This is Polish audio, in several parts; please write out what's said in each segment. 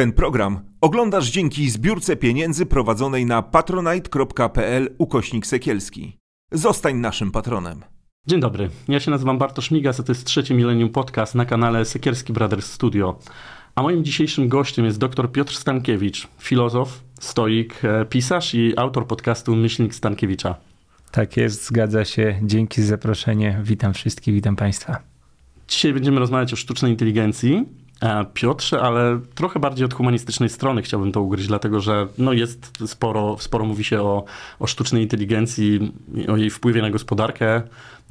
Ten program oglądasz dzięki zbiórce pieniędzy prowadzonej na patronite.pl ukośnik sekielski. Zostań naszym patronem. Dzień dobry, ja się nazywam Bartosz Migas, a to jest trzeci Millennium Podcast na kanale Sekielski Brothers Studio. A moim dzisiejszym gościem jest dr Piotr Stankiewicz, filozof, stoik, e, pisarz i autor podcastu Myślnik Stankiewicza. Tak jest, zgadza się. Dzięki za zaproszenie. Witam wszystkich, witam Państwa. Dzisiaj będziemy rozmawiać o sztucznej inteligencji. E, Piotrze, ale trochę bardziej od humanistycznej strony chciałbym to ugryźć, dlatego że no jest sporo, sporo mówi się o, o sztucznej inteligencji, o jej wpływie na gospodarkę,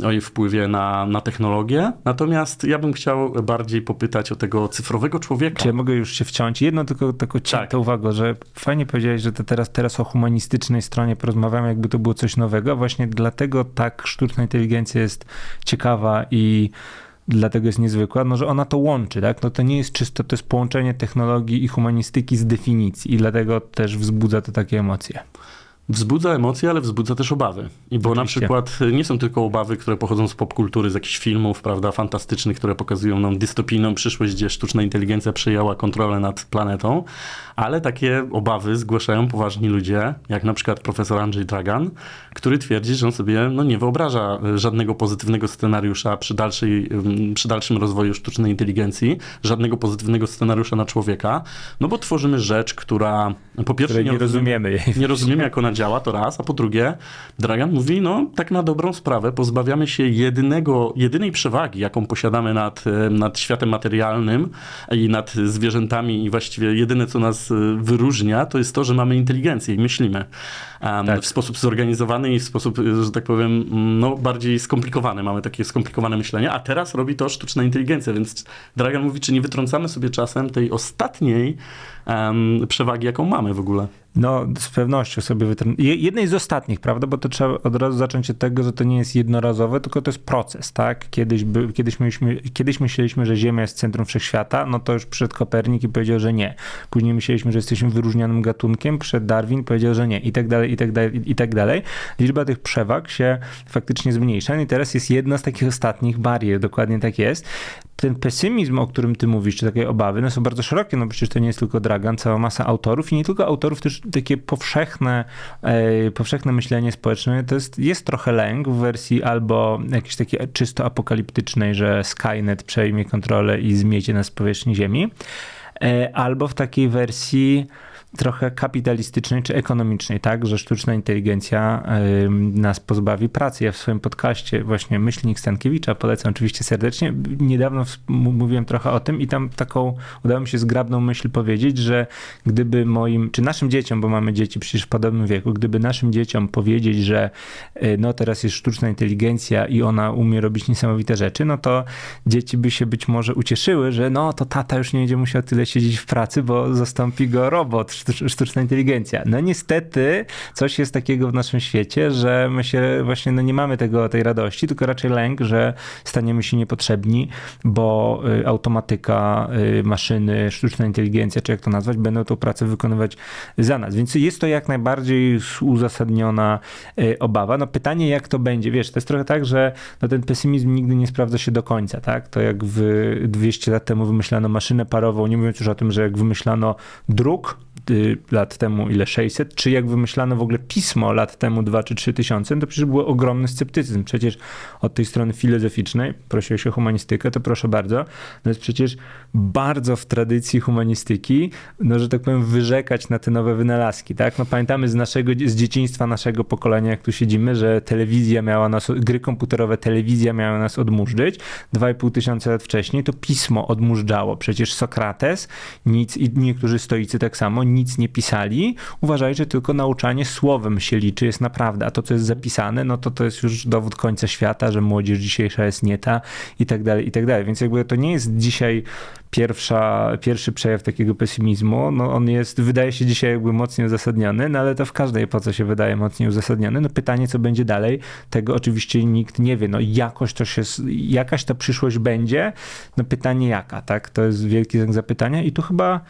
o jej wpływie na, na technologię. Natomiast ja bym chciał bardziej popytać o tego cyfrowego człowieka. Czy ja mogę już się wciąć? Jedno tylko taką tak. uwagę, że fajnie powiedziałeś, że to teraz, teraz o humanistycznej stronie porozmawiamy, jakby to było coś nowego. Właśnie dlatego tak sztuczna inteligencja jest ciekawa i dlatego jest niezwykła, no, że ona to łączy, tak? No to nie jest czysto, to jest połączenie technologii i humanistyki z definicji i dlatego też wzbudza to takie emocje wzbudza emocje, ale wzbudza też obawy. I bo Oczywiście. na przykład nie są tylko obawy, które pochodzą z popkultury, z jakichś filmów, prawda, fantastycznych, które pokazują nam dystopijną przyszłość, gdzie sztuczna inteligencja przejęła kontrolę nad planetą, ale takie obawy zgłaszają poważni ludzie, jak na przykład profesor Andrzej Dragan, który twierdzi, że on sobie no, nie wyobraża żadnego pozytywnego scenariusza przy, dalszej, przy dalszym rozwoju sztucznej inteligencji, żadnego pozytywnego scenariusza na człowieka, no bo tworzymy rzecz, która po pierwsze nie, nie rozumiemy. Nie rozumiemy, jak ona działa, to raz, a po drugie Dragan mówi, no tak na dobrą sprawę pozbawiamy się jedynego, jedynej przewagi, jaką posiadamy nad, nad światem materialnym i nad zwierzętami i właściwie jedyne, co nas e, wyróżnia, to jest to, że mamy inteligencję i myślimy tak. w sposób zorganizowany i w sposób, e, że tak powiem, no, bardziej skomplikowany. Mamy takie skomplikowane myślenie, a teraz robi to sztuczna inteligencja, więc Dragan mówi, czy nie wytrącamy sobie czasem tej ostatniej um, przewagi, jaką mamy w ogóle. No, z pewnością sobie wytrenować. Jednej z ostatnich, prawda? Bo to trzeba od razu zacząć od tego, że to nie jest jednorazowe, tylko to jest proces, tak? Kiedyś, by, kiedyś, kiedyś myśleliśmy, że Ziemia jest centrum wszechświata, no to już przyszedł Kopernik i powiedział, że nie. Później myśleliśmy, że jesteśmy wyróżnionym gatunkiem, przyszedł Darwin powiedział, że nie i tak dalej, i tak dalej, i tak dalej. Liczba tych przewag się faktycznie zmniejsza. No i teraz jest jedna z takich ostatnich barier, dokładnie tak jest. Ten pesymizm, o którym ty mówisz, czy takie obawy, no są bardzo szerokie, no przecież to nie jest tylko Dragan, cała masa autorów i nie tylko autorów, też takie powszechne, e, powszechne myślenie społeczne, to jest, jest trochę lęk w wersji albo jakiejś takiej czysto apokaliptycznej, że Skynet przejmie kontrolę i zmiecie nas z powierzchni Ziemi, e, albo w takiej wersji trochę kapitalistycznej czy ekonomicznej, tak, że sztuczna inteligencja nas pozbawi pracy. Ja w swoim podcaście właśnie Myślnik Stankiewicza polecam oczywiście serdecznie. Niedawno mówiłem trochę o tym i tam taką udało mi się zgrabną myśl powiedzieć, że gdyby moim, czy naszym dzieciom, bo mamy dzieci przecież w podobnym wieku, gdyby naszym dzieciom powiedzieć, że y, no teraz jest sztuczna inteligencja i ona umie robić niesamowite rzeczy, no to dzieci by się być może ucieszyły, że no to tata już nie będzie musiał tyle siedzieć w pracy, bo zastąpi go robot sztuczna inteligencja. No niestety coś jest takiego w naszym świecie, że my się właśnie no nie mamy tego, tej radości, tylko raczej lęk, że staniemy się niepotrzebni, bo y, automatyka, y, maszyny, sztuczna inteligencja, czy jak to nazwać, będą tą pracę wykonywać za nas. Więc jest to jak najbardziej uzasadniona y, obawa. No pytanie, jak to będzie? Wiesz, to jest trochę tak, że no ten pesymizm nigdy nie sprawdza się do końca, tak? To jak w 200 lat temu wymyślano maszynę parową, nie mówiąc już o tym, że jak wymyślano druk, lat temu, ile 600, czy jak wymyślano w ogóle pismo lat temu 2 czy 3 tysiące, no to przecież był ogromny sceptycyzm. Przecież od tej strony filozoficznej, prosiłeś o humanistykę, to proszę bardzo, no jest przecież bardzo w tradycji humanistyki, no że tak powiem, wyrzekać na te nowe wynalazki, tak? No pamiętamy z naszego, z dzieciństwa naszego pokolenia, jak tu siedzimy, że telewizja miała nas, gry komputerowe, telewizja miała nas odmurzyć. 2,5 tysiąca lat wcześniej to pismo odmurzało. Przecież Sokrates, nic i niektórzy stoicy tak samo, nic nie pisali, uważali, że tylko nauczanie słowem się liczy, jest naprawdę, a to, co jest zapisane, no to to jest już dowód końca świata, że młodzież dzisiejsza jest nie ta i tak dalej, i tak dalej. Więc jakby to nie jest dzisiaj pierwsza, pierwszy przejaw takiego pesymizmu. No on jest, wydaje się dzisiaj jakby mocniej uzasadniony, no ale to w każdej epoce się wydaje mocniej uzasadniony. No pytanie, co będzie dalej, tego oczywiście nikt nie wie. No jakoś to się, jakaś ta przyszłość będzie, no pytanie jaka, tak? To jest wielki znak zapytania i tu chyba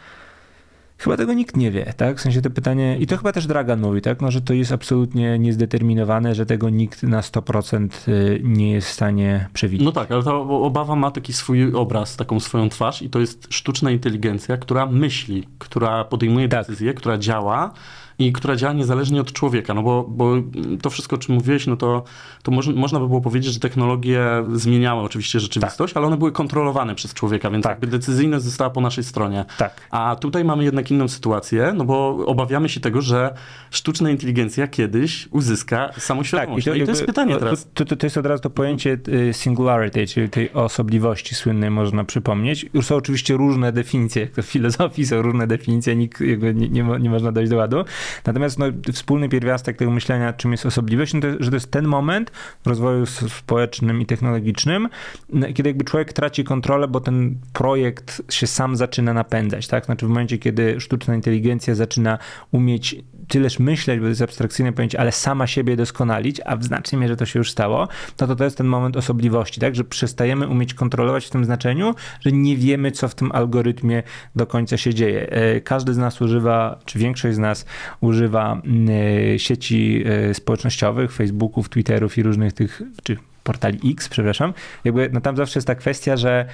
Chyba tego nikt nie wie, tak? W sensie to pytanie, i to chyba też Dragan mówi, tak? No, że to jest absolutnie niezdeterminowane, że tego nikt na 100% y, nie jest w stanie przewidzieć. No tak, ale ta obawa ma taki swój obraz, taką swoją twarz i to jest sztuczna inteligencja, która myśli, która podejmuje Tak. decyzje, która działa i która działa niezależnie od człowieka, no bo, bo to wszystko, o czym mówiłeś, no to, to moż, można by było powiedzieć, że technologie zmieniały oczywiście rzeczywistość, ale one były kontrolowane przez człowieka, więc Tak. jakby decyzyjność została po naszej stronie. Tak. A tutaj mamy jednak inną sytuację, no bo obawiamy się tego, że sztuczna inteligencja kiedyś uzyska samoświadomość. no i to jakby- jest pytanie to- teraz. To, to, to jest od razu to pojęcie y, singularity, czyli tej osobliwości słynnej można przypomnieć. Już są oczywiście różne definicje, jak to w filozofii są różne definicje, nikt jakby nie, nie, nie można dojść do ładu. Natomiast no, wspólny pierwiastek tego myślenia, czym jest osobliwość, no to, że to jest ten moment w rozwoju społecznym i technologicznym, no, kiedy jakby człowiek traci kontrolę, bo ten projekt się sam zaczyna napędzać, tak? Znaczy w momencie, kiedy sztuczna inteligencja zaczyna umieć tyleż myśleć, bo to jest abstrakcyjne pojęcie, ale sama siebie doskonalić, a w znacznej mierze to się już stało, no to to jest ten moment osobliwości, tak? Że przestajemy umieć kontrolować w tym znaczeniu, że nie wiemy, co w tym algorytmie do końca się dzieje. E, Każdy z nas używa, czy większość z nas używa e, sieci e, społecznościowych, Facebooków, Twitterów i różnych tych, czy portali X, przepraszam. Jakby, no tam zawsze jest ta kwestia, że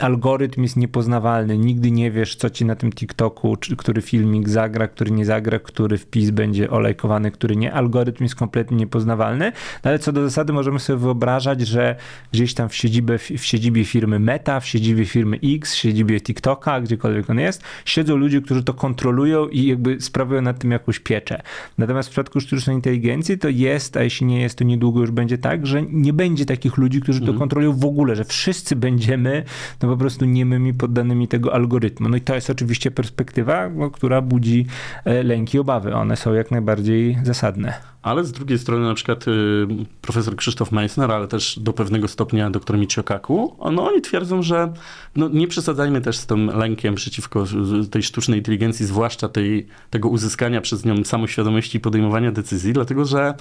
algorytm jest niepoznawalny. Nigdy nie wiesz, co ci na tym TikToku, czy który filmik zagra, który nie zagra, który wpis będzie olejkowany, który nie. Algorytm jest kompletnie niepoznawalny, no ale co do zasady możemy sobie wyobrażać, że gdzieś tam w siedzibie, w siedzibie firmy Meta, w siedzibie firmy X, w siedzibie TikToka, gdziekolwiek on jest, siedzą ludzie, którzy to kontrolują i jakby sprawują nad tym jakąś pieczę. Natomiast w przypadku sztucznej inteligencji to jest, a jeśli nie jest, to niedługo już będzie tak, że nie będzie takich ludzi, którzy to kontrolują w ogóle, że wszyscy będziemy no po prostu niemymi poddanymi tego algorytmu. No i to jest oczywiście perspektywa, no, która budzi e, lęki obawy. One są jak najbardziej zasadne. Ale z drugiej strony na przykład y, profesor Krzysztof Meissner, ale też do pewnego stopnia doktor Michio Kaku, no oni twierdzą, że no, nie przesadzajmy też z tym lękiem przeciwko tej sztucznej inteligencji, zwłaszcza tej, tego uzyskania przez nią samoświadomości i podejmowania decyzji, dlatego że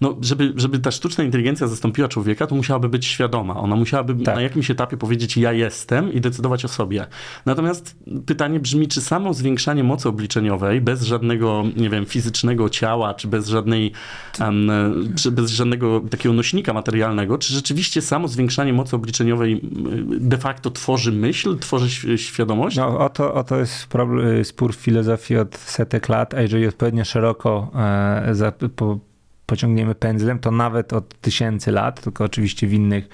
no, żeby, żeby ta sztuczna inteligencja zastąpiła człowieka, to musiałaby być świadoma. Ona musiałaby Tak. na jakimś etapie powiedzieć ja jestem i decydować o sobie. Natomiast pytanie brzmi, czy samo zwiększanie mocy obliczeniowej bez żadnego, nie wiem, fizycznego ciała, czy bez żadnej, bez żadnego takiego nośnika materialnego, czy rzeczywiście samo zwiększanie mocy obliczeniowej de facto tworzy myśl, tworzy świadomość? No, oto, oto jest problem, spór w filozofii od setek lat, a jeżeli odpowiednio szeroko e, za, po, pociągniemy pędzlem, to nawet od tysięcy lat, tylko oczywiście w, innych,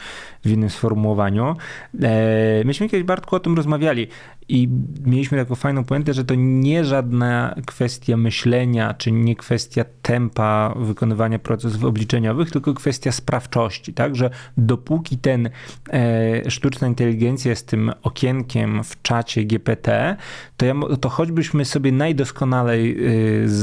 w innym sformułowaniu. E, myśmy kiedyś, Bartku, o tym rozmawiali i mieliśmy taką fajną puentę, że to nie żadna kwestia myślenia, czy nie kwestia tempa wykonywania procesów obliczeniowych, tylko kwestia sprawczości, tak, że dopóki ten e, sztuczna inteligencja jest tym okienkiem w czacie GPT, to, ja, to choćbyśmy sobie najdoskonalej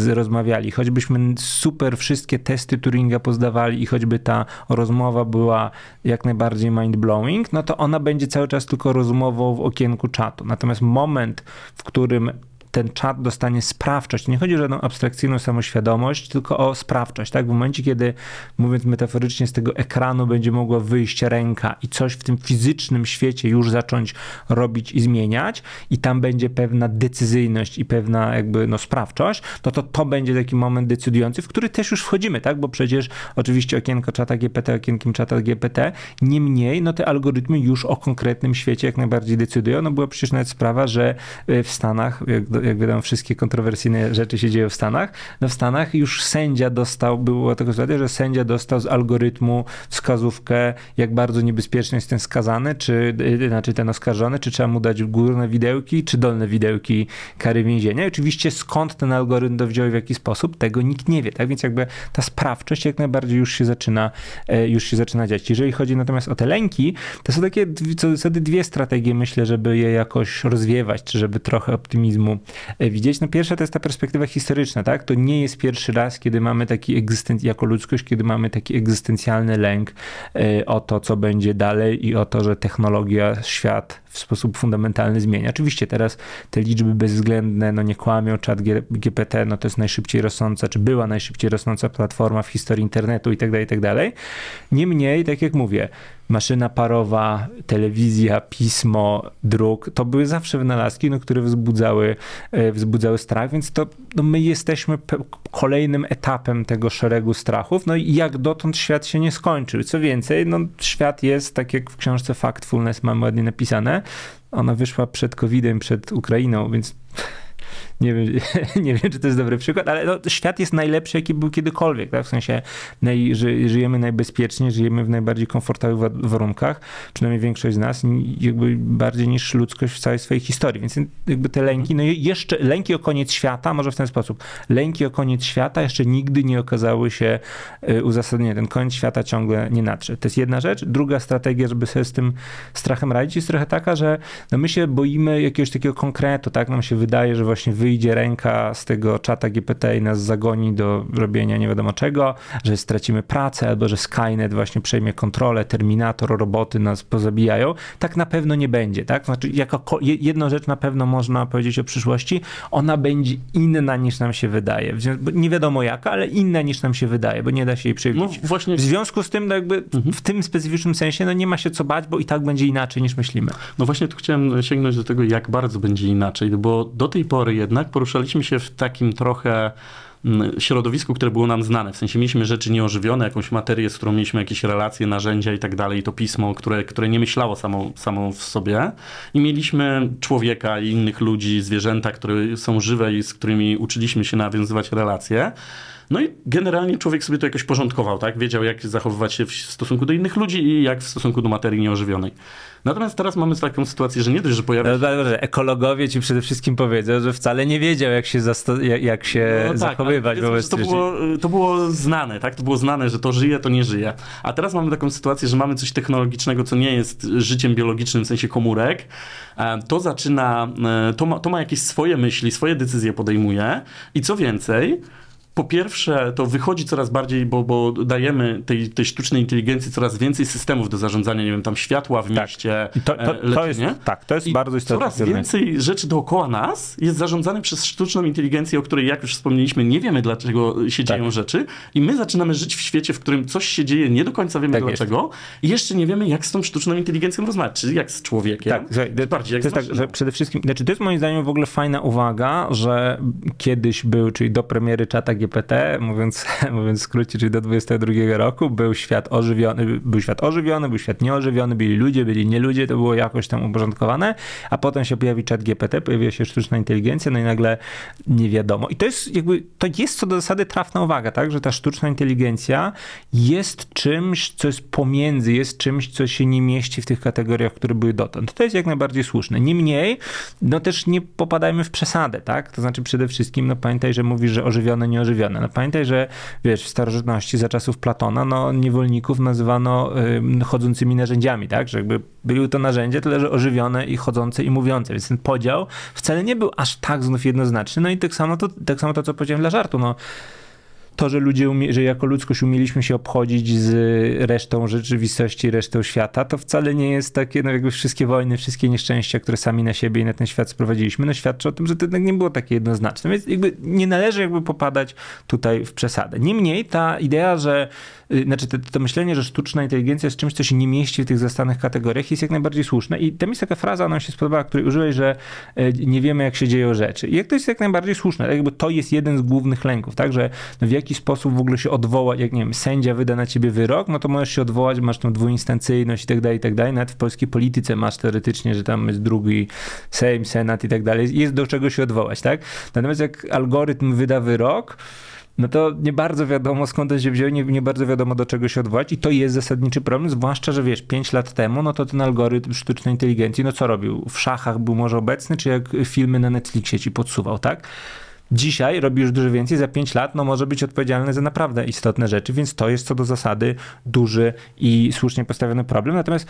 y, rozmawiali, choćbyśmy super wszystkie testy Turinga pozdawali i choćby ta rozmowa była jak najbardziej mind-blowing, no to ona będzie cały czas tylko rozmową w okienku czatu. Natomiast moment, w którym ten czat dostanie sprawczość. Nie chodzi o żadną abstrakcyjną samoświadomość, tylko o sprawczość. Tak? W momencie, kiedy, mówiąc metaforycznie, z tego ekranu będzie mogła wyjść ręka i coś w tym fizycznym świecie już zacząć robić i zmieniać, i tam będzie pewna decyzyjność i pewna jakby no, sprawczość, no to to będzie taki moment decydujący, w który też już wchodzimy, tak? Bo przecież oczywiście okienko czata GPT, okienkiem czata GPT, niemniej no te algorytmy już o konkretnym świecie jak najbardziej decydują. No była przecież nawet sprawa, że y, w Stanach, jak, wiadomo, wszystkie kontrowersyjne rzeczy się dzieją w Stanach, no w Stanach już sędzia dostał, było tego sytuacja, że sędzia dostał z algorytmu wskazówkę, jak bardzo niebezpieczny jest ten skazany, czy y, znaczy ten oskarżony, czy trzeba mu dać górne widełki, czy dolne widełki kary więzienia. I oczywiście skąd ten algorytm to wziął i w jaki sposób, tego nikt nie wie, tak? Więc jakby ta sprawczość jak najbardziej już się zaczyna, e, już się zaczyna dziać. Jeżeli chodzi natomiast o te lęki, to są takie zasady dwie strategie, myślę, żeby je jakoś rozwiewać, czy żeby trochę optymizmu widzieć. No pierwsza to jest ta perspektywa historyczna, tak? To nie jest pierwszy raz, kiedy mamy taki jako ludzkość, kiedy mamy taki egzystencjalny lęk e, o to, co będzie dalej i o to, że technologia świat w sposób fundamentalny zmienia. Oczywiście teraz te liczby bezwzględne, no nie kłamią, czat GPT, no to jest najszybciej rosnąca, czy była najszybciej rosnąca platforma w historii internetu i tak dalej, i tak dalej. Niemniej, tak jak mówię, maszyna parowa, telewizja, pismo, druk, to były zawsze wynalazki, no, które wzbudzały, e, wzbudzały strach, więc to no, my jesteśmy kolejnym etapem tego szeregu strachów, no i jak dotąd świat się nie skończył. Co więcej, no, świat jest, tak jak w książce Factfulness mamy ładnie napisane, ona wyszła przed COVID-em, przed Ukrainą, więc nie wiem, nie wiem, czy to jest dobry przykład, ale no, świat jest najlepszy, jaki był kiedykolwiek, tak? W sensie naj, ży, żyjemy najbezpieczniej, żyjemy w najbardziej komfortowych warunkach, przynajmniej większość z nas, jakby bardziej niż ludzkość w całej swojej historii, więc jakby te lęki, no jeszcze lęki o koniec świata, może w ten sposób, lęki o koniec świata jeszcze nigdy nie okazały się y, uzasadnione. Ten koniec świata ciągle nie nadszedł. To jest jedna rzecz. Druga strategia, żeby sobie z tym strachem radzić, jest trochę taka, że no my się boimy jakiegoś takiego konkretu, tak? Nam się wydaje, że właśnie wy wyjdzie ręka z tego czata GPT i nas zagoni do robienia nie wiadomo czego, że stracimy pracę albo że Skynet właśnie przejmie kontrolę, Terminator, roboty nas pozabijają, tak na pewno nie będzie, tak? Znaczy, jako jedną rzecz na pewno można powiedzieć o przyszłości, ona będzie inna niż nam się wydaje. Nie wiadomo jaka, ale inna niż nam się wydaje, bo nie da się jej przewidzieć. No właśnie... W związku z tym, no jakby mhm. w tym specyficznym sensie, no nie ma się co bać, bo i tak będzie inaczej niż myślimy. No właśnie tu chciałem sięgnąć do tego, jak bardzo będzie inaczej, bo do tej pory jednak jednak poruszaliśmy się w takim trochę mm, środowisku, które było nam znane. W sensie mieliśmy rzeczy nieożywione, jakąś materię, z którą mieliśmy jakieś relacje, narzędzia i tak dalej, to pismo, które, które nie myślało samo, samo w sobie. I mieliśmy człowieka i innych ludzi, zwierzęta, które są żywe i z którymi uczyliśmy się nawiązywać relacje. No i generalnie człowiek sobie to jakoś porządkował, tak? Wiedział, jak zachowywać się w stosunku do innych ludzi i jak w stosunku do materii nieożywionej. Natomiast teraz mamy taką sytuację, że nie dość, że pojawia się... No, ekologowie ci przede wszystkim powiedzą, że wcale nie wiedział, jak się, zasto- jak się no, tak, zachowywać wobec to było, to było znane, tak? To było znane, że to żyje, to nie żyje. A teraz mamy taką sytuację, że mamy coś technologicznego, co nie jest życiem biologicznym w sensie komórek. E, to zaczyna, e, to ma, to ma jakieś swoje myśli, swoje decyzje podejmuje i co więcej, po pierwsze, to wychodzi coraz bardziej, bo, bo dajemy tej, tej sztucznej inteligencji coraz więcej systemów do zarządzania, nie wiem, tam światła w tak. mieście. I to, to, to jest? Tak, to jest I bardzo istotne. Coraz więcej rzeczy dookoła nas jest zarządzane przez sztuczną inteligencję, o której, jak już wspomnieliśmy, nie wiemy, dlaczego się tak. dzieją rzeczy. I my zaczynamy żyć w świecie, w którym coś się dzieje, nie do końca wiemy tak dlaczego. Jest. I jeszcze nie wiemy, jak z tą sztuczną inteligencją rozmawiać. Czy jak z człowiekiem. Tak, że, bardziej jak to jest tak, że przede wszystkim, znaczy to jest moim zdaniem w ogóle fajna uwaga, że kiedyś był, czyli do premiery czata GPT, mówiąc, mówiąc w skrócie, czyli do 22 roku, był świat ożywiony, był świat ożywiony, był świat nieożywiony, byli ludzie, byli nie ludzie, to było jakoś tam uporządkowane, a potem się pojawi czat GPT, pojawiła się sztuczna inteligencja, no i nagle nie wiadomo. I to jest jakby, to jest co do zasady trafna uwaga, tak, że ta sztuczna inteligencja jest czymś, co jest pomiędzy, jest czymś, co się nie mieści w tych kategoriach, które były dotąd. To jest jak najbardziej słuszne. Niemniej, no też nie popadajmy w przesadę, tak, to znaczy przede wszystkim, no pamiętaj, że mówisz, że ożywione, nieożywione. No pamiętaj, że wiesz, w starożytności za czasów Platona, no niewolników nazywano y, chodzącymi narzędziami, tak, że jakby były to narzędzia, tyle że ożywione i chodzące i mówiące, więc ten podział wcale nie był aż tak znów jednoznaczny, no i tak samo to, tak samo to co powiedziałem dla żartu, no to, że ludzie, że jako ludzkość umieliśmy się obchodzić z resztą rzeczywistości, resztą świata, to wcale nie jest takie, no jakby wszystkie wojny, wszystkie nieszczęścia, które sami na siebie i na ten świat sprowadziliśmy, no świadczy o tym, że to jednak nie było takie jednoznaczne. Więc jakby nie należy jakby popadać tutaj w przesadę. Niemniej ta idea, że Y, znaczy to, to, myślenie, że sztuczna inteligencja jest czymś, co się nie mieści w tych zastanych kategoriach, jest jak najbardziej słuszne. I tam jest taka fraza, ona mi się spodobała, której użyłeś, że y, nie wiemy, jak się dzieją rzeczy. I jak to jest jak najbardziej słuszne, tak jakby to jest jeden z głównych lęków, tak, że no w jaki sposób w ogóle się odwołać, jak nie wiem, sędzia wyda na ciebie wyrok, no to możesz się odwołać, masz tą dwuinstancyjność i tak dalej, i tak dalej. Nawet w polskiej polityce masz teoretycznie, że tam jest drugi Sejm, Senat i tak dalej. Jest do czego się odwołać, tak? Natomiast jak algorytm wyda wyrok, no to nie bardzo wiadomo skąd to się wziął, nie, nie bardzo wiadomo do czego się odwołać i to jest zasadniczy problem, zwłaszcza, że wiesz, 5 lat temu, no to ten algorytm sztucznej inteligencji, no co robił? W szachach był może obecny, czy jak filmy na Netflixie ci podsuwał, tak? Dzisiaj robi już dużo więcej, za 5 lat no może być odpowiedzialny za naprawdę istotne rzeczy, więc to jest co do zasady duży i słusznie postawiony problem. Natomiast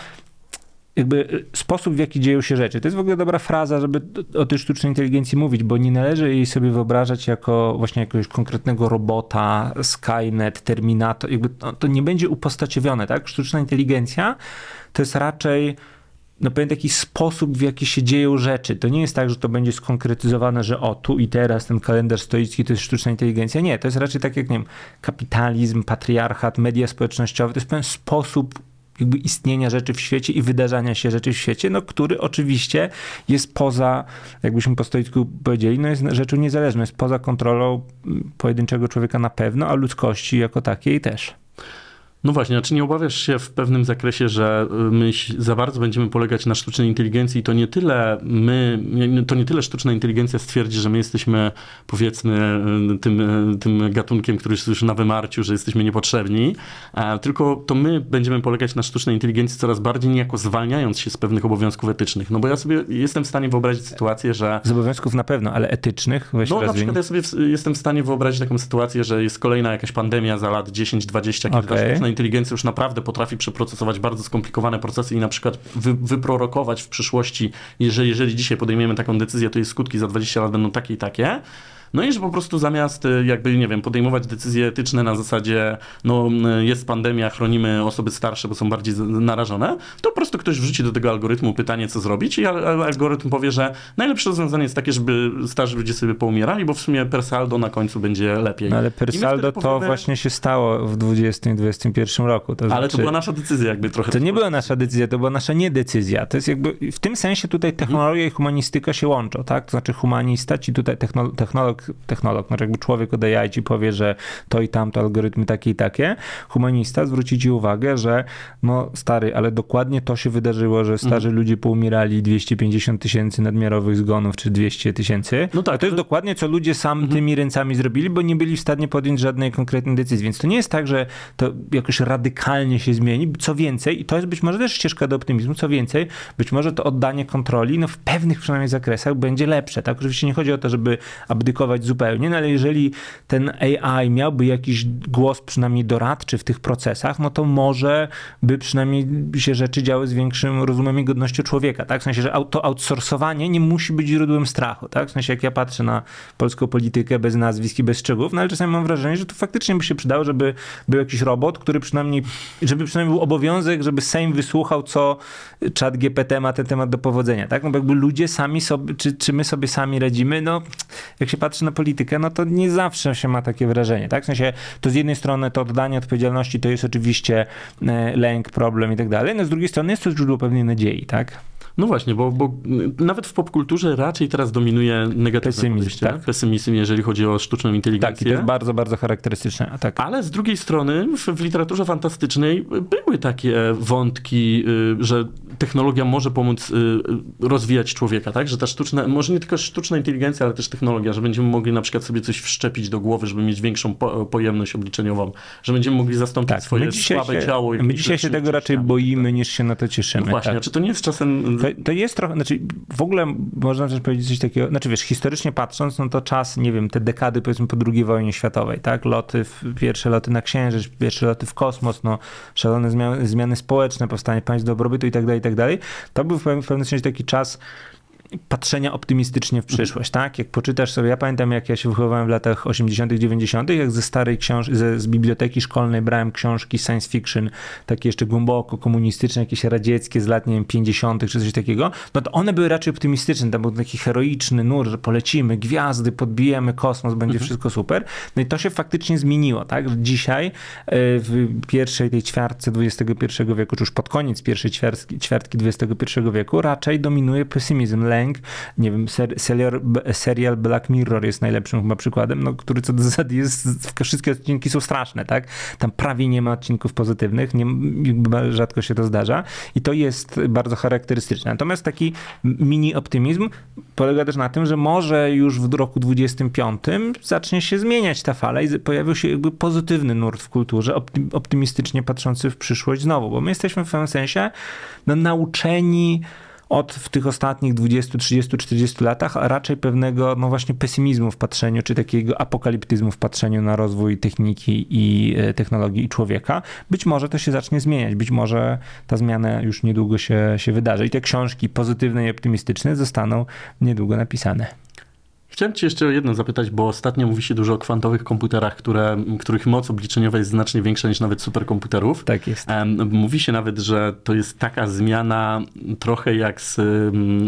jakby y, sposób, w jaki dzieją się rzeczy. To jest w ogóle dobra fraza, żeby o tej sztucznej inteligencji mówić, bo nie należy jej sobie wyobrażać jako właśnie jakiegoś konkretnego robota, Skynet, Terminator, jakby to, to nie będzie upostaciowione, tak? Sztuczna inteligencja to jest raczej no pewien taki sposób, w jaki się dzieją rzeczy. To nie jest tak, że to będzie skonkretyzowane, że o, tu i teraz ten kalendarz stoicki to jest sztuczna inteligencja. Nie, to jest raczej tak jak, nie wiem, kapitalizm, patriarchat, media społecznościowe. To jest pewien sposób jakby istnienia rzeczy w świecie i wydarzania się rzeczy w świecie, no, który oczywiście jest poza, jakbyśmy po stoicku powiedzieli, no jest rzeczą niezależną, jest poza kontrolą pojedynczego człowieka na pewno, a ludzkości jako takiej też. No właśnie, a czy nie obawiasz się w pewnym zakresie, że y, my za bardzo będziemy polegać na sztucznej inteligencji i to nie tyle my, to nie tyle sztuczna inteligencja stwierdzi, że my jesteśmy powiedzmy y, tym, y, tym gatunkiem, który jest już na wymarciu, że jesteśmy niepotrzebni, tylko to my będziemy polegać na sztucznej inteligencji coraz bardziej, niejako zwalniając się z pewnych obowiązków etycznych. No bo ja sobie jestem w stanie wyobrazić sytuację, że... Z obowiązków na pewno, ale etycznych? Weź no na przykład ja sobie jestem w stanie wyobrazić taką sytuację, że jest kolejna jakaś pandemia za lat 10-20, kiedy okay inteligencja już naprawdę potrafi przeprocesować bardzo skomplikowane procesy i na przykład wy, wyprorokować w przyszłości, że jeżeli dzisiaj podejmiemy taką decyzję, to jej skutki za 20 lat będą takie i takie, no i że po prostu zamiast y, jakby, nie wiem, podejmować decyzje etyczne na zasadzie, no y, jest pandemia, chronimy osoby starsze, bo są bardziej narażone, to po prostu ktoś wrzuci do tego algorytmu pytanie, co zrobić i algorytm powie, że najlepsze rozwiązanie jest takie, żeby starzy ludzie sobie poumierali, bo w sumie per saldo na końcu będzie lepiej. No ale per saldo to powiemy... właśnie się stało w 20 i 2021 roku. To ale znaczy... to była nasza decyzja jakby trochę. To nie była nasza decyzja, to była nasza niedecyzja. To jest jakby, w tym sensie tutaj technologia i humanistyka się łączą, tak? To znaczy humanista ci tutaj technolog technolog, znaczy jakby człowiek od AI ci powie, że to i tamto algorytmy takie i takie, humanista zwróci ci uwagę, że no stary, ale dokładnie to się wydarzyło, że starzy mhm. ludzie poumierali 250 tysięcy nadmiarowych zgonów, czy 200 tysięcy. No tak. To jest dokładnie, co ludzie sam mhm. tymi ręcami zrobili, bo nie byli w stanie podjąć żadnej konkretnej decyzji. Więc to nie jest tak, że to jakoś radykalnie się zmieni. Co więcej, i to jest być może też ścieżka do optymizmu, co więcej, być może to oddanie kontroli, no w pewnych przynajmniej zakresach będzie lepsze. Tak? Oczywiście nie chodzi o to, żeby abdykować zupełnie, no ale jeżeli ten AI miałby jakiś głos przynajmniej doradczy w tych procesach, no to może by przynajmniej się rzeczy działy z większym rozumem i godnością człowieka, tak? W sensie, że to outsourcowanie nie musi być źródłem strachu, tak? W sensie, jak ja patrzę na polską politykę bez nazwisk i bez szczegółów, no ale czasami mam wrażenie, że to faktycznie by się przydało, żeby był jakiś robot, który przynajmniej, żeby przynajmniej był obowiązek, żeby Sejm wysłuchał, co czat GPT ma ten temat do powodzenia, tak? No bo jakby ludzie sami sobie, czy, czy my sobie sami radzimy, no jak się patrzy na politykę, no to nie zawsze się ma takie wrażenie, tak? W sensie, to z jednej strony to oddanie odpowiedzialności to jest oczywiście e, lęk, problem i tak dalej, no z drugiej strony jest to źródło pewnej nadziei, tak? No właśnie, bo, bo nawet w popkulturze raczej teraz dominuje negatywny pesymizm, tak? pesymizm, jeżeli chodzi o sztuczną inteligencję. Tak, i to jest bardzo, bardzo charakterystyczne. Tak. Ale z drugiej strony w, w literaturze fantastycznej były takie wątki, y, że technologia może pomóc y, rozwijać człowieka, tak? Że ta sztuczna, może nie tylko sztuczna inteligencja, ale też technologia, że będziemy mogli na przykład sobie coś wszczepić do głowy, żeby mieć większą po, pojemność obliczeniową, że będziemy mogli zastąpić tak, swoje słabe się, ciało. My dzisiaj się tego raczej boimy, niż się na to cieszymy. No właśnie, tak. czy to nie jest czasem to, to, jest trochę, znaczy w ogóle można też powiedzieć coś takiego, znaczy wiesz, historycznie patrząc, no to czas, nie wiem, te dekady powiedzmy po II wojnie światowej, tak, loty, w, pierwsze loty na Księżyc, pierwsze loty w kosmos, no szalone zmiany, zmiany społeczne, powstanie państw dobrobytu i tak dalej, i tak dalej, to był w pewnym sensie taki czas patrzenia optymistycznie w przyszłość, tak? Jak poczytasz sobie, ja pamiętam jak ja się wychowywałem w latach 80., 90., jak ze starej książki, z biblioteki szkolnej brałem książki science fiction, takie jeszcze głęboko komunistyczne, jakieś radzieckie z lat, nie wiem, 50. czy coś takiego, no to one były raczej optymistyczne, tam był taki heroiczny nur, że polecimy, gwiazdy, podbijemy kosmos, będzie mhm. wszystko super. No i to się faktycznie zmieniło, tak? Dzisiaj e, w pierwszej tej ćwiartce XXI wieku, czy już pod koniec pierwszej ćwiartki, ćwiartki XXI wieku raczej dominuje pesymizm, lęk, nie wiem, ser, serial, serial Black Mirror jest najlepszym chyba przykładem, no, który co do zasady jest, wszystkie odcinki są straszne, tak? Tam prawie nie ma odcinków pozytywnych, nie, rzadko się to zdarza i to jest bardzo charakterystyczne. Natomiast taki mini optymizm polega też na tym, że może już w roku 25 zacznie się zmieniać ta fala i pojawił się jakby pozytywny nurt w kulturze, optymistycznie patrzący w przyszłość znowu, bo my jesteśmy w pewnym sensie no, nauczeni od w tych ostatnich 20, 30, 40 latach, a raczej pewnego, no właśnie pesymizmu w patrzeniu, czy takiego apokaliptyzmu w patrzeniu na rozwój techniki i e, technologii i człowieka. Być może to się zacznie zmieniać, być może ta zmiana już niedługo się, się wydarzy i te książki pozytywne i optymistyczne zostaną niedługo napisane. Chciałem Cię jeszcze o jedno zapytać, bo ostatnio mówi się dużo o kwantowych komputerach, które, których moc obliczeniowa jest znacznie większa niż nawet superkomputerów. Tak jest. Mówi się nawet, że to jest taka zmiana trochę jak z,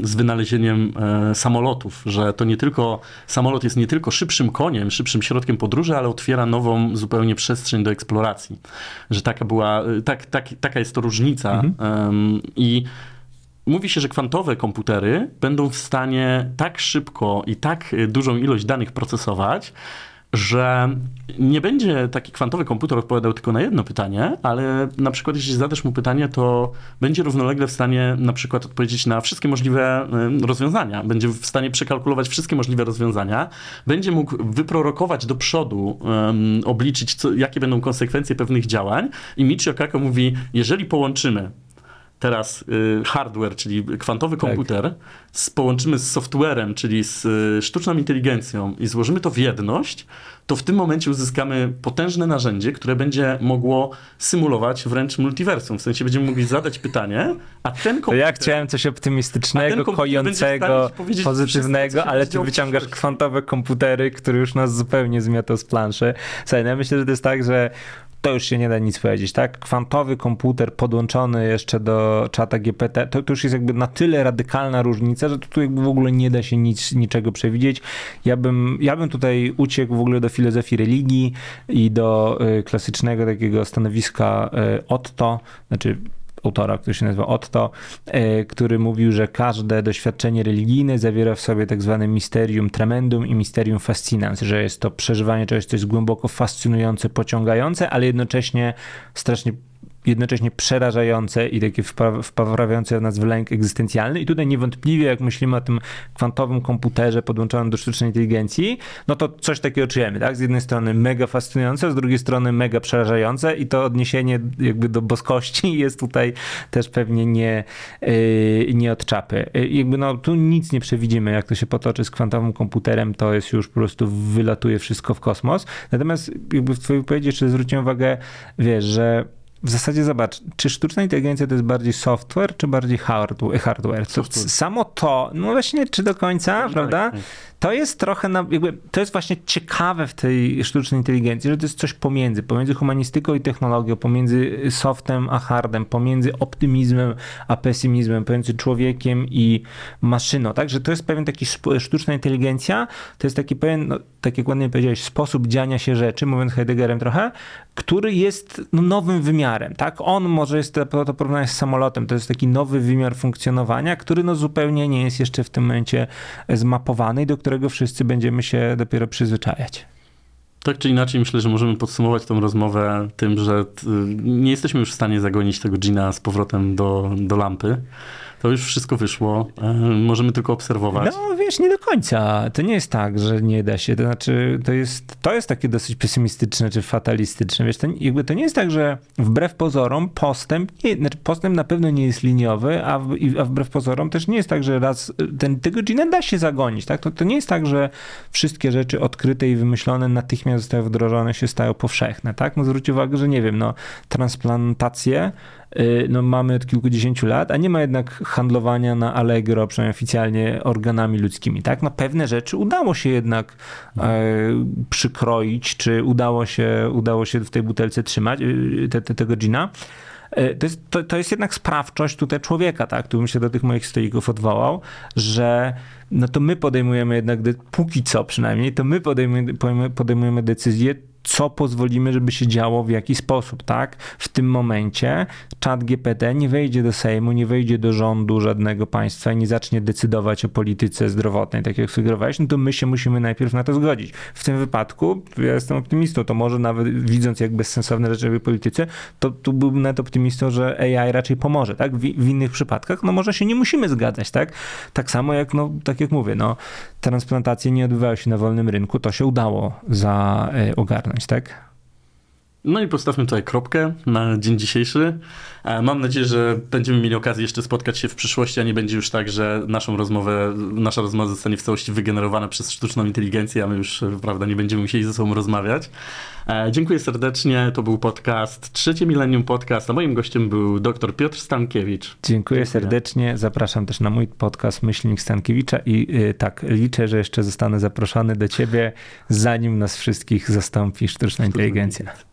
z wynalezieniem e, samolotów, że to nie tylko, samolot jest nie tylko szybszym koniem, szybszym środkiem podróży, ale otwiera nową zupełnie przestrzeń do eksploracji. Że taka była, tak, tak, taka jest to różnica. Mhm. I Mówi się, że kwantowe komputery będą w stanie tak szybko i tak dużą ilość danych procesować, że nie będzie taki kwantowy komputer odpowiadał tylko na jedno pytanie, ale na przykład jeśli zadasz mu pytanie, to będzie równolegle w stanie na przykład odpowiedzieć na wszystkie możliwe rozwiązania. Będzie w stanie przekalkulować wszystkie możliwe rozwiązania, będzie mógł wyprorokować do przodu, um, obliczyć, co, jakie będą konsekwencje pewnych działań i Michio Kaku mówi, jeżeli połączymy teraz y, hardware, czyli kwantowy tak. komputer, tak. z, połączymy z softwarem, czyli z y, sztuczną inteligencją i złożymy to w jedność, to w tym momencie uzyskamy potężne narzędzie, które będzie mogło symulować wręcz multiversum. W sensie będziemy mogli zadać pytanie, a ten komputer... To ja chciałem coś optymistycznego, kojącego, pozytywnego, ale ty wyciągasz kwantowe komputery, które już nas zupełnie zmiotą z planszy. Słuchaj, no ja myślę, że to jest tak, że to już się nie da nic powiedzieć, tak? Kwantowy komputer podłączony jeszcze do czata GPT, to, to już jest jakby na tyle radykalna różnica, że tu jakby w ogóle nie da się nic, niczego przewidzieć. Ja bym, ja bym tutaj uciekł w ogóle do filozofii religii i do y, klasycznego takiego stanowiska y, Otto, znaczy autora, który się nazywa Otto, e, który mówił, że każde doświadczenie religijne zawiera w sobie tak zwane mysterium tremendum i mysterium fascinans, że jest to przeżywanie czegoś, co jest głęboko fascynujące, pociągające, ale jednocześnie strasznie jednocześnie przerażające i takie wprawiające nas w lęk egzystencjalny. I tutaj niewątpliwie, jak myślimy o tym kwantowym komputerze podłączonym do sztucznej inteligencji, no to coś takiego czujemy, tak? Z jednej strony mega fascynujące, z drugiej strony mega przerażające i to odniesienie jakby do boskości jest tutaj też pewnie nie, yy, nie od czapy. Yy, jakby no tu nic nie przewidzimy, jak to się potoczy z kwantowym komputerem, to jest już po prostu wylatuje wszystko w kosmos. Natomiast jakby w twojej wypowiedzi jeszcze zwróciłem uwagę, wiesz, że w zasadzie zobacz, czy sztuczna inteligencja to jest bardziej software, czy bardziej hardware? To samo to, no właśnie, czy do końca, no, prawda? Tak, tak to jest trochę, na, jakby, to jest właśnie ciekawe w tej sztucznej inteligencji, że to jest coś pomiędzy, pomiędzy humanistyką i technologią, pomiędzy softem a hardem, pomiędzy optymizmem a pesymizmem, pomiędzy człowiekiem i maszyną, tak, że to jest pewien taki sztuczna inteligencja, to jest taki pewien, no, tak jak ładnie powiedziałeś, sposób dziania się rzeczy, mówiąc Heideggerem trochę, który jest no, nowym wymiarem, tak, on może jest, to, to porównanie z samolotem, to jest taki nowy wymiar funkcjonowania, który no zupełnie nie jest jeszcze w tym momencie zmapowany i do którego którego wszyscy będziemy się dopiero przyzwyczajać. Tak czy inaczej, myślę, że możemy podsumować tą rozmowę tym, że nie jesteśmy już w stanie zagonić tego Gina z powrotem do, do lampy to już wszystko wyszło. E, możemy tylko obserwować. No wiesz, nie do końca. To nie jest tak, że nie da się. To znaczy, to jest, to jest takie dosyć pesymistyczne czy fatalistyczne. Wiesz, to, jakby to nie jest tak, że wbrew pozorom postęp, nie, znaczy postęp na pewno nie jest liniowy, a, w, a wbrew pozorom też nie jest tak, że raz ten, tego gina da się zagonić. Tak? To, to nie jest tak, że wszystkie rzeczy odkryte i wymyślone natychmiast zostały wdrożone, się stają powszechne. Tak? No zwróć uwagę, że nie wiem, no transplantacje no, mamy od kilkudziesięciu lat, a nie ma jednak handlowania na Allegro, przynajmniej oficjalnie, organami ludzkimi. Tak? No, pewne rzeczy udało się jednak e, przykroić, czy udało się, udało się w tej butelce trzymać y, te, te, tego gina. E, to jest, to, to jest jednak sprawczość tutaj człowieka, tak? Tu bym się do tych moich stoików odwołał, że no to my podejmujemy jednak, póki co przynajmniej, to my podejmujemy, podejmujemy decyzje, co pozwolimy, żeby się działo w jaki sposób, tak? W tym momencie czat GPT nie wejdzie do Sejmu, nie wejdzie do rządu żadnego państwa i nie zacznie decydować o polityce zdrowotnej, tak jak sugerowałeś, no to my się musimy najpierw na to zgodzić. W tym wypadku, ja jestem optymistą, to może nawet widząc jak bezsensowne rzeczy w polityce, to tu byłbym nawet optymistą, że AI raczej pomoże, tak? W, w, innych przypadkach, no może się nie musimy zgadzać, tak? Tak samo jak, no, tak jak mówię, no, transplantacje nie odbywały się na wolnym rynku, to się udało za, y, ogarnąć tak? No i postawmy tutaj kropkę na dzień dzisiejszy. E, Mam nadzieję, że będziemy mieli okazję jeszcze spotkać się w przyszłości, a nie będzie już tak, że naszą rozmowę, nasza rozmowa zostanie w całości wygenerowana przez sztuczną inteligencję, a my już, e, prawda, nie będziemy musieli ze sobą rozmawiać. E, Dziękuję serdecznie. To był podcast Trzecie Millennium Podcast, a moim gościem był dr Piotr Stankiewicz. Dziękuję, Dziękuję. serdecznie. Zapraszam też na mój podcast Myślnik Stankiewicza i y, tak, liczę, że jeszcze zostanę zaproszony do ciebie, zanim nas wszystkich zastąpi sztuczna inteligencja.